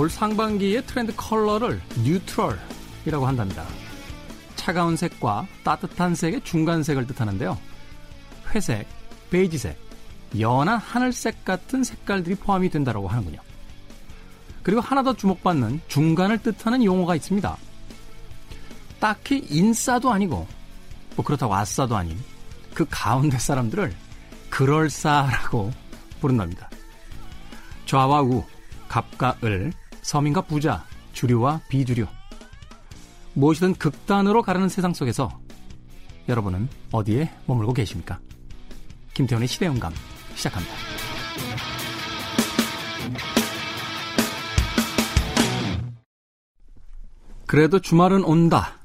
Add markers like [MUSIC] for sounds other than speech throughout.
올 상반기의 트렌드 컬러를 neutral이라고 한답니다. 차가운 색과 따뜻한 색의 중간색을 뜻하는데요. 회색, 베이지색, 연한 하늘색 같은 색깔들이 포함이 된다고 하는군요. 그리고 하나 더 주목받는 중간을 뜻하는 용어가 있습니다. 딱히 인싸도 아니고 뭐 그렇다고 아싸도 아닌 그 가운데 사람들을 그럴싸라고 부른답니다. 좌와 우, 갑과 을, 서민과 부자, 주류와 비주류. 무엇이든 극단으로 가르는 세상 속에서 여러분은 어디에 머물고 계십니까? 김태훈의 시대영감 시작합니다. 그래도 주말은 온다.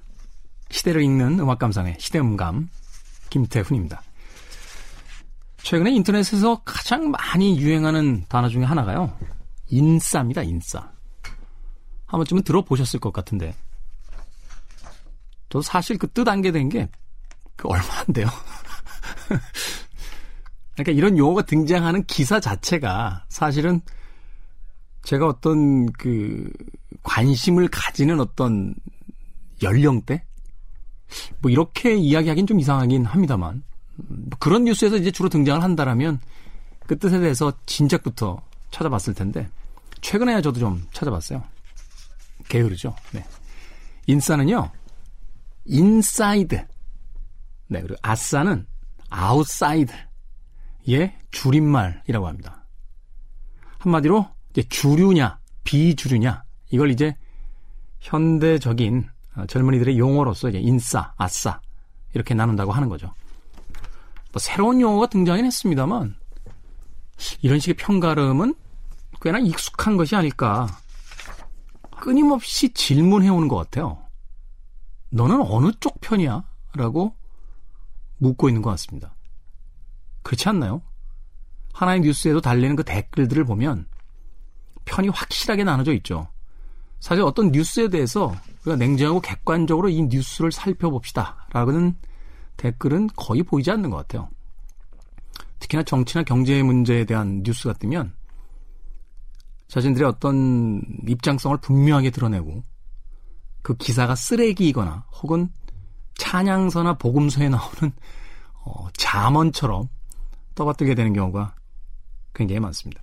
시대를 읽는 음악 감상의 시대음감 김태훈입니다. 최근에 인터넷에서 가장 많이 유행하는 단어 중에 하나가요. 인싸입니다, 인싸. 한 번쯤은 들어보셨을 것 같은데. 저 사실 그 뜻 안게 된 게, 그 얼마 안 돼요. 그러니까 이런 용어가 등장하는 기사 자체가 사실은 제가 어떤 그 관심을 가지는 어떤 연령대? 뭐 이렇게 이야기하긴 좀 이상하긴 합니다만 뭐 그런 뉴스에서 이제 주로 등장을 한다라면 그 뜻에 대해서 진작부터 찾아봤을 텐데 최근에야 저도 좀 찾아봤어요. 게으르죠. 네. 인싸는요. 인사이드. 네, 그리고 아싸는 아웃사이드의 줄임말이라고 합니다. 한마디로 이제 주류냐 비주류냐 이걸 이제 현대적인 어, 젊은이들의 용어로서 이제 인싸, 아싸 이렇게 나눈다고 하는 거죠. 뭐 새로운 용어가 등장은 했습니다만 이런 식의 편가름은 꽤나 익숙한 것이 아닐까. 끊임없이 질문해오는 것 같아요. 너는 어느 쪽 편이야? 라고 묻고 있는 것 같습니다. 그렇지 않나요? 하나의 뉴스에도 달리는 그 댓글들을 보면 편이 확실하게 나눠져 있죠. 사실 어떤 뉴스에 대해서 우리가 냉정하고 객관적으로 이 뉴스를 살펴봅시다. 라는 댓글은 거의 보이지 않는 것 같아요. 특히나 정치나 경제 문제에 대한 뉴스 같으면 자신들의 어떤 입장성을 분명하게 드러내고 그 기사가 쓰레기이거나 혹은 찬양서나 복음서에 나오는 어, 자문처럼 떠받들게 되는 경우가 굉장히 많습니다.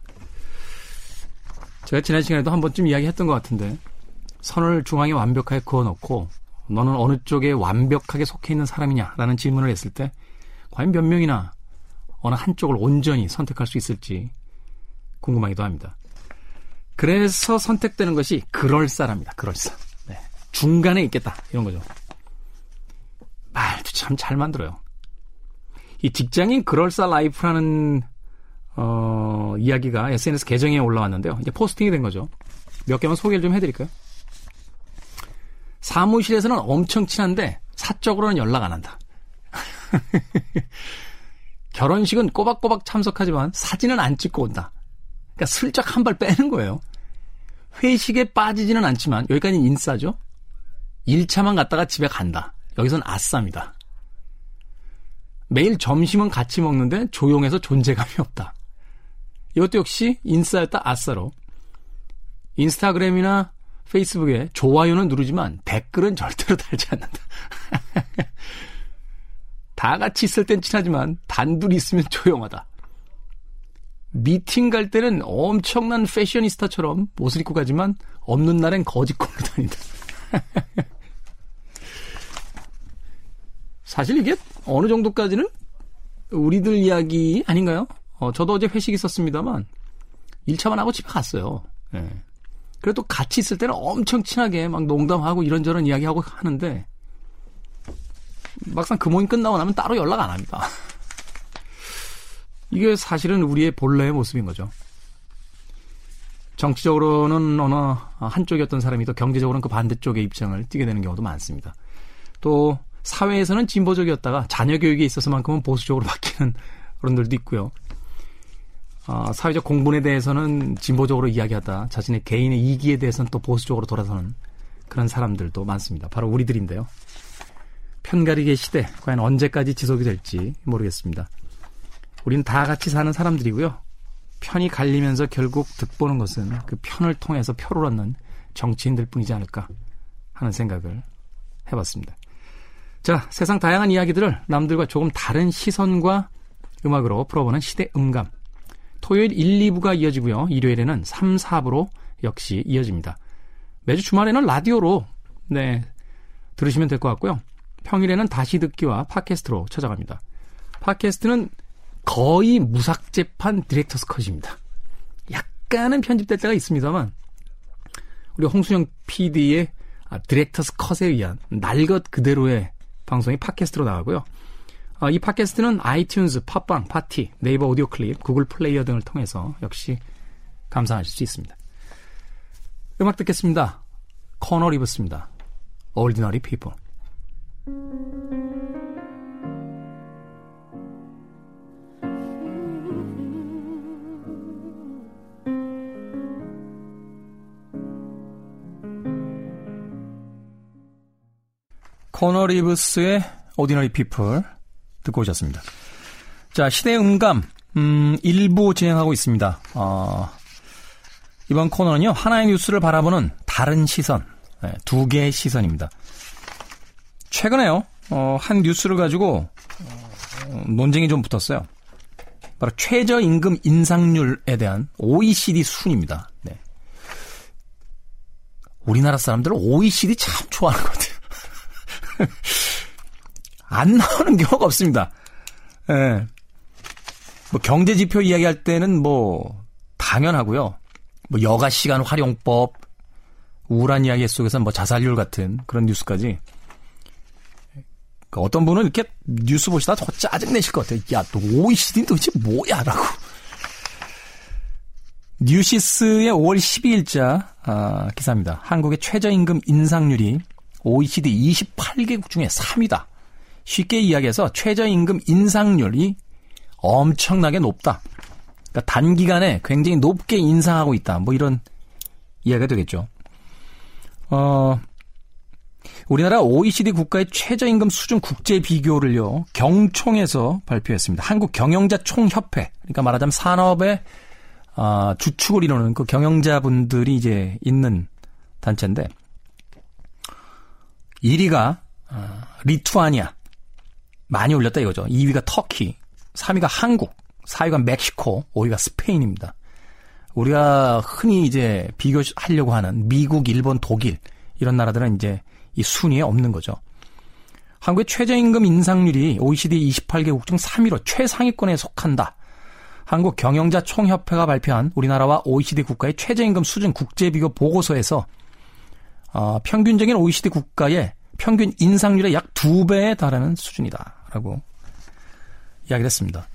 제가 지난 시간에도 한 번쯤 이야기했던 것 같은데 선을 중앙에 완벽하게 그어놓고 너는 어느 쪽에 완벽하게 속해 있는 사람이냐라는 질문을 했을 때 과연 몇 명이나 어느 한쪽을 온전히 선택할 수 있을지 궁금하기도 합니다. 그래서 선택되는 것이 그럴싸랍니다. 그럴싸. 네. 중간에 있겠다. 이런 거죠. 말도 참 잘 만들어요. 이 직장인 그럴싸 life라는 어, 이야기가 SNS 계정에 올라왔는데요. 이제 posting이 된 거죠. 몇 개만 소개를 좀 해드릴까요? 사무실에서는 엄청 친한데 사적으로는 연락 안 한다. [LAUGHS] 결혼식은 꼬박꼬박 참석하지만 사진은 안 찍고 온다. 그러니까 슬쩍 한 발 빼는 거예요. 회식에 빠지지는 않지만 여기까지는 인싸죠. 1차만 갔다가 집에 간다. 여기선 아싸입니다. 매일 점심은 같이 먹는데 조용해서 존재감이 없다. 이것도 역시 인싸였다 아싸로. 인스타그램이나 페이스북에 좋아요는 누르지만 댓글은 절대로 달지 않는다. [LAUGHS] 다 같이 있을 땐 친하지만 단둘이 있으면 조용하다. 미팅 갈 때는 엄청난 패셔니스타처럼 옷을 입고 가지만 없는 날엔 거짓걸로 다닌다. [LAUGHS] 사실 이게 어느 정도까지는 우리들 이야기 아닌가요? 어, 저도 어제 회식 있었습니다만 1차만 하고 집에 갔어요. 예. 그래도 같이 있을 때는 엄청 친하게 막 농담하고 이런저런 이야기하고 하는데 막상 그 모임 끝나고 나면 따로 연락 안 합니다. [LAUGHS] 이게 사실은 우리의 본래의 모습인 거죠. 정치적으로는 어느 한쪽이 었던 사람이 또 경제적으로는 그 반대쪽의 입장을 띠게 되는 경우도 많습니다. 또 사회에서는 진보적이었다가 자녀 교육에 있어서만큼은 보수적으로 [LAUGHS] 바뀌는 어른들도 있고요. 어, 사회적 공분에 대해서는 진보적으로 이야기하다 자신의 개인의 이기에 대해서는 또 보수적으로 돌아서는 그런 사람들도 많습니다. 바로 우리들인데요. 편가리의 시대 과연 언제까지 지속이 될지 모르겠습니다. 우리는 다 같이 사는 사람들이고요. 편이 갈리면서 결국 득보는 것은 그 편을 통해서 표를 얻는 정치인들 뿐이지 않을까 하는 생각을 해봤습니다. 자, 세상 다양한 이야기들을 남들과 조금 다른 시선과 음악으로 풀어보는 시대 음감. 토요일 1, 2부가 이어지고요. 일요일에는 3, 4부로 역시 이어집니다. 매주 주말에는 라디오로 네 들으시면 될 것 같고요. 평일에는 다시 듣기와 팟캐스트로 찾아갑니다. 팟캐스트는 거의 무삭제판 director's cut입니다. 약간은 편집될 때가 있습니다만 우리 홍수영 PD의 director's cut에 의한 날것 그대로의 방송이 팟캐스트로 나가고요. 아, 이 팟캐스트는 아이튠즈, 팟빵, 팟티, 네이버 오디오 클립, 구글 플레이어 등을 통해서 역시 감상하실 수 있습니다. 음악 듣겠습니다. 코너 리브스입니다. Ordinary People. 코너 리브스의 Ordinary People 듣고 오셨습니다. 자, 시대 음감, 음, 일부 진행하고 있습니다. 어, 이번 코너는요, 하나의 뉴스를 바라보는 다른 시선, 네, 두 개의 시선입니다. 최근에요, 어, 한 뉴스를 가지고, 어, 논쟁이 좀 붙었어요. 바로 최저임금 인상률에 대한 OECD 순입니다. 네. 우리나라 사람들은 OECD 참 좋아하는 것. [LAUGHS] 안 나오는 경우가 없습니다. 예. 뭐 경제 지표 이야기할 때는 뭐 당연하고요. 뭐 여가 시간 활용법, 우울한 이야기 속에서 뭐 자살률 같은 그런 뉴스까지. 그러니까 어떤 분은 이렇게 뉴스 보시다 더 짜증 내실 것 같아요. 야, 너 OECD는 도대체 뭐야 라고. 뉴시스의 5월 12일자 아, 기사입니다. 한국의 최저임금 인상률이 OECD 28개국 중에 3위다. 쉽게 이야기해서 최저임금 인상률이 엄청나게 높다. 그러니까 단기간에 굉장히 높게 인상하고 있다. 뭐 이런 이야기가 되겠죠. 어, 우리나라 OECD 국가의 최저임금 수준 국제 비교를요, 경총에서 발표했습니다. 한국 경영자 총협회. 그러니까 말하자면 산업의 어, 주축을 이루는 그 경영자분들이 이제 있는 단체인데, 1위가 어, 리투아니아 많이 올렸다 이거죠. 2위가 터키, 3위가 한국, 4위가 멕시코, 5위가 스페인입니다. 우리가 흔히 이제 비교하려고 하는 미국, 일본, 독일 이런 나라들은 이제 이 순위에 없는 거죠. 한국의 최저임금 인상률이 OECD 28개국 중 3위로 최상위권에 속한다. 한국 경영자 총협회가 발표한 우리나라와 OECD 국가의 최저임금 수준 국제비교 보고서에서 어, 평균적인 OECD 국가의 평균 인상률의 약 두 배에 달하는 수준이다라고 이야기를 했습니다.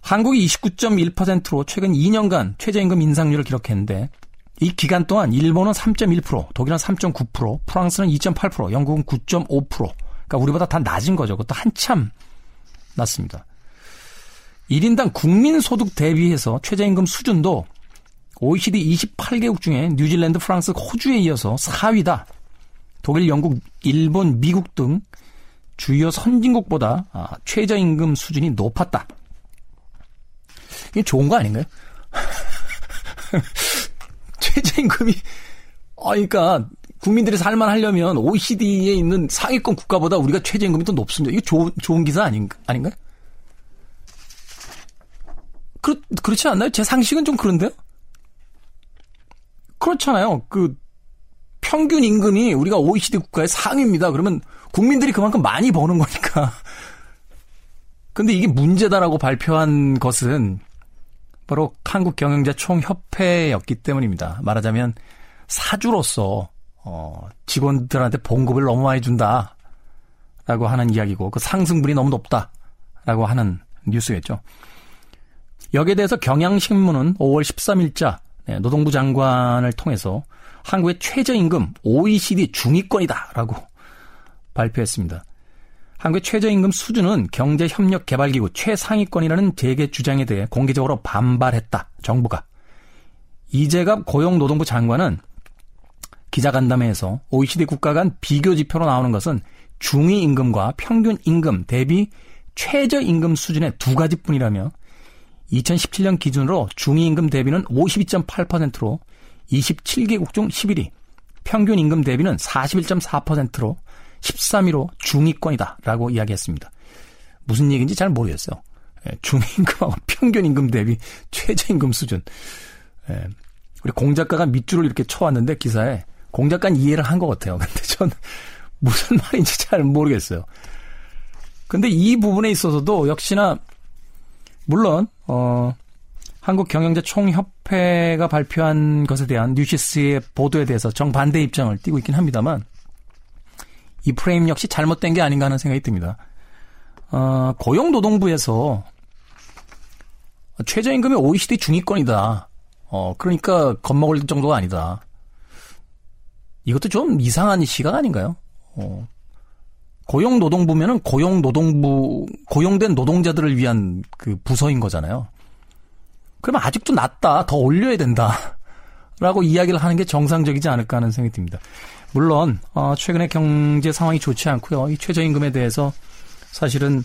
한국이 29.1%로 최근 2년간 최저임금 인상률을 기록했는데 이 기간 동안 일본은 3.1%, 독일은 3.9%, 프랑스는 2.8%, 영국은 9.5%. 그러니까 우리보다 다 낮은 거죠. 그것도 한참 낮습니다. 1인당 국민소득 대비해서 최저임금 수준도 OECD 28개국 중에 뉴질랜드, 프랑스, 호주에 이어서 4위다. 독일, 영국, 일본, 미국 등 주요 선진국보다 아, 최저임금 수준이 높았다. 이게 좋은 거 아닌가요? [LAUGHS] 최저임금이 아 그러니까 국민들이 살만 하려면 OECD에 있는 상위권 국가보다 우리가 최저임금이 더 높습니다. 이거 좋은 좋은 기사 아닌 아닌가요? 그렇 그렇지 않나요? 제 상식은 좀 그런데요. 그렇잖아요. 그 평균 임금이 우리가 OECD 국가의 상위입니다. 그러면 국민들이 그만큼 많이 버는 거니까. [LAUGHS] 근데 이게 문제다라고 발표한 것은 바로 한국 경영자 총협회였기 때문입니다. 말하자면 사주로서 어, 직원들한테 봉급을 너무 많이 준다라고 하는 이야기고 그 상승분이 너무 높다라고 하는 뉴스겠죠. 여기에 대해서 경향신문은 5월 13일자 노동부 장관을 통해서 한국의 최저임금 OECD 중위권이다라고 [LAUGHS] 발표했습니다. 한국의 최저임금 수준은 경제협력개발기구 최상위권이라는 재계 주장에 대해 공개적으로 반발했다. 정부가. 이재갑 고용노동부 장관은 기자간담회에서 OECD 국가 간 비교 지표로 나오는 것은 중위임금과 평균임금 대비 최저임금 수준의 두 가지뿐이라며 2017년 기준으로 중위임금 대비는 52.8%로 27개국 중 11위, 평균 임금 대비는 41.4%로 13위로 중위권이다라고 이야기했습니다. 무슨 얘기인지 잘 모르겠어요. 예, 중임금하고 [LAUGHS] 평균 임금 대비 최저임금 수준. 예, 우리 공작가가 밑줄을 이렇게 쳐왔는데 기사에 공작가는 이해를 한 것 같아요. 근데 전 [LAUGHS] 무슨 말인지 잘 모르겠어요. 근데 이 부분에 있어서도 역시나 물론 어 한국경영자 총협회가 발표한 것에 대한 뉴시스의 보도에 대해서 정반대 입장을 띠고 있긴 합니다만 이 프레임 역시 잘못된 게 아닌가 하는 생각이 듭니다. 어, 고용노동부에서 최저임금이 OECD 중위권이다. 어, 그러니까 겁먹을 정도가 아니다. 이것도 좀 이상한 시각 아닌가요? 어, 고용노동부면은 고용노동부, 고용된 노동자들을 위한 그 부서인 거잖아요. 그러면 아직도 낮다. 더 올려야 된다. [LAUGHS] 라고 이야기를 하는 게 정상적이지 않을까 하는 생각이 듭니다. 물론, 어, 최근에 경제 상황이 좋지 않고요. 이 최저임금에 대해서 사실은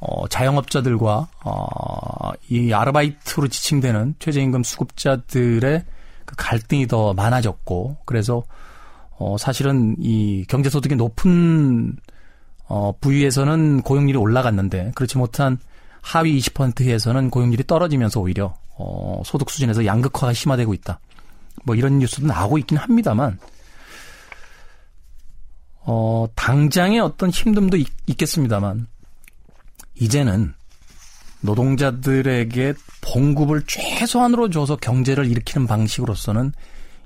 어, 자영업자들과 어, 이 아르바이트로 지칭되는 최저임금 수급자들의 그 갈등이 더 많아졌고 그래서 어, 사실은 이 경제소득이 높은 어, 부위에서는 고용률이 올라갔는데 그렇지 못한 하위 20%에서는 고용률이 떨어지면서 오히려 어, 소득 수준에서 양극화가 심화되고 있다. 뭐 이런 뉴스도 나오고 있긴 합니다만 어, 당장의 어떤 힘듦도 있, 있겠습니다만 이제는 노동자들에게 봉급을 최소한으로 줘서 경제를 일으키는 방식으로서는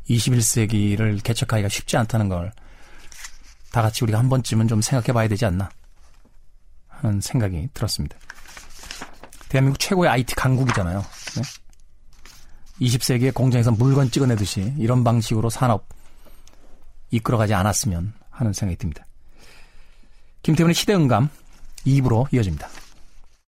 21세기를 개척하기가 쉽지 않다는 걸 다 같이 우리가 한 번쯤은 좀 생각해 봐야 되지 않나 하는 생각이 들었습니다. 대한민국 최고의 IT 강국이잖아요. 네? 20세기의 공장에서 물건 찍어내듯이 이런 방식으로 산업 이끌어가지 않았으면 하는 생각이 듭니다. 김태훈의 시대응감 2부로 이어집니다.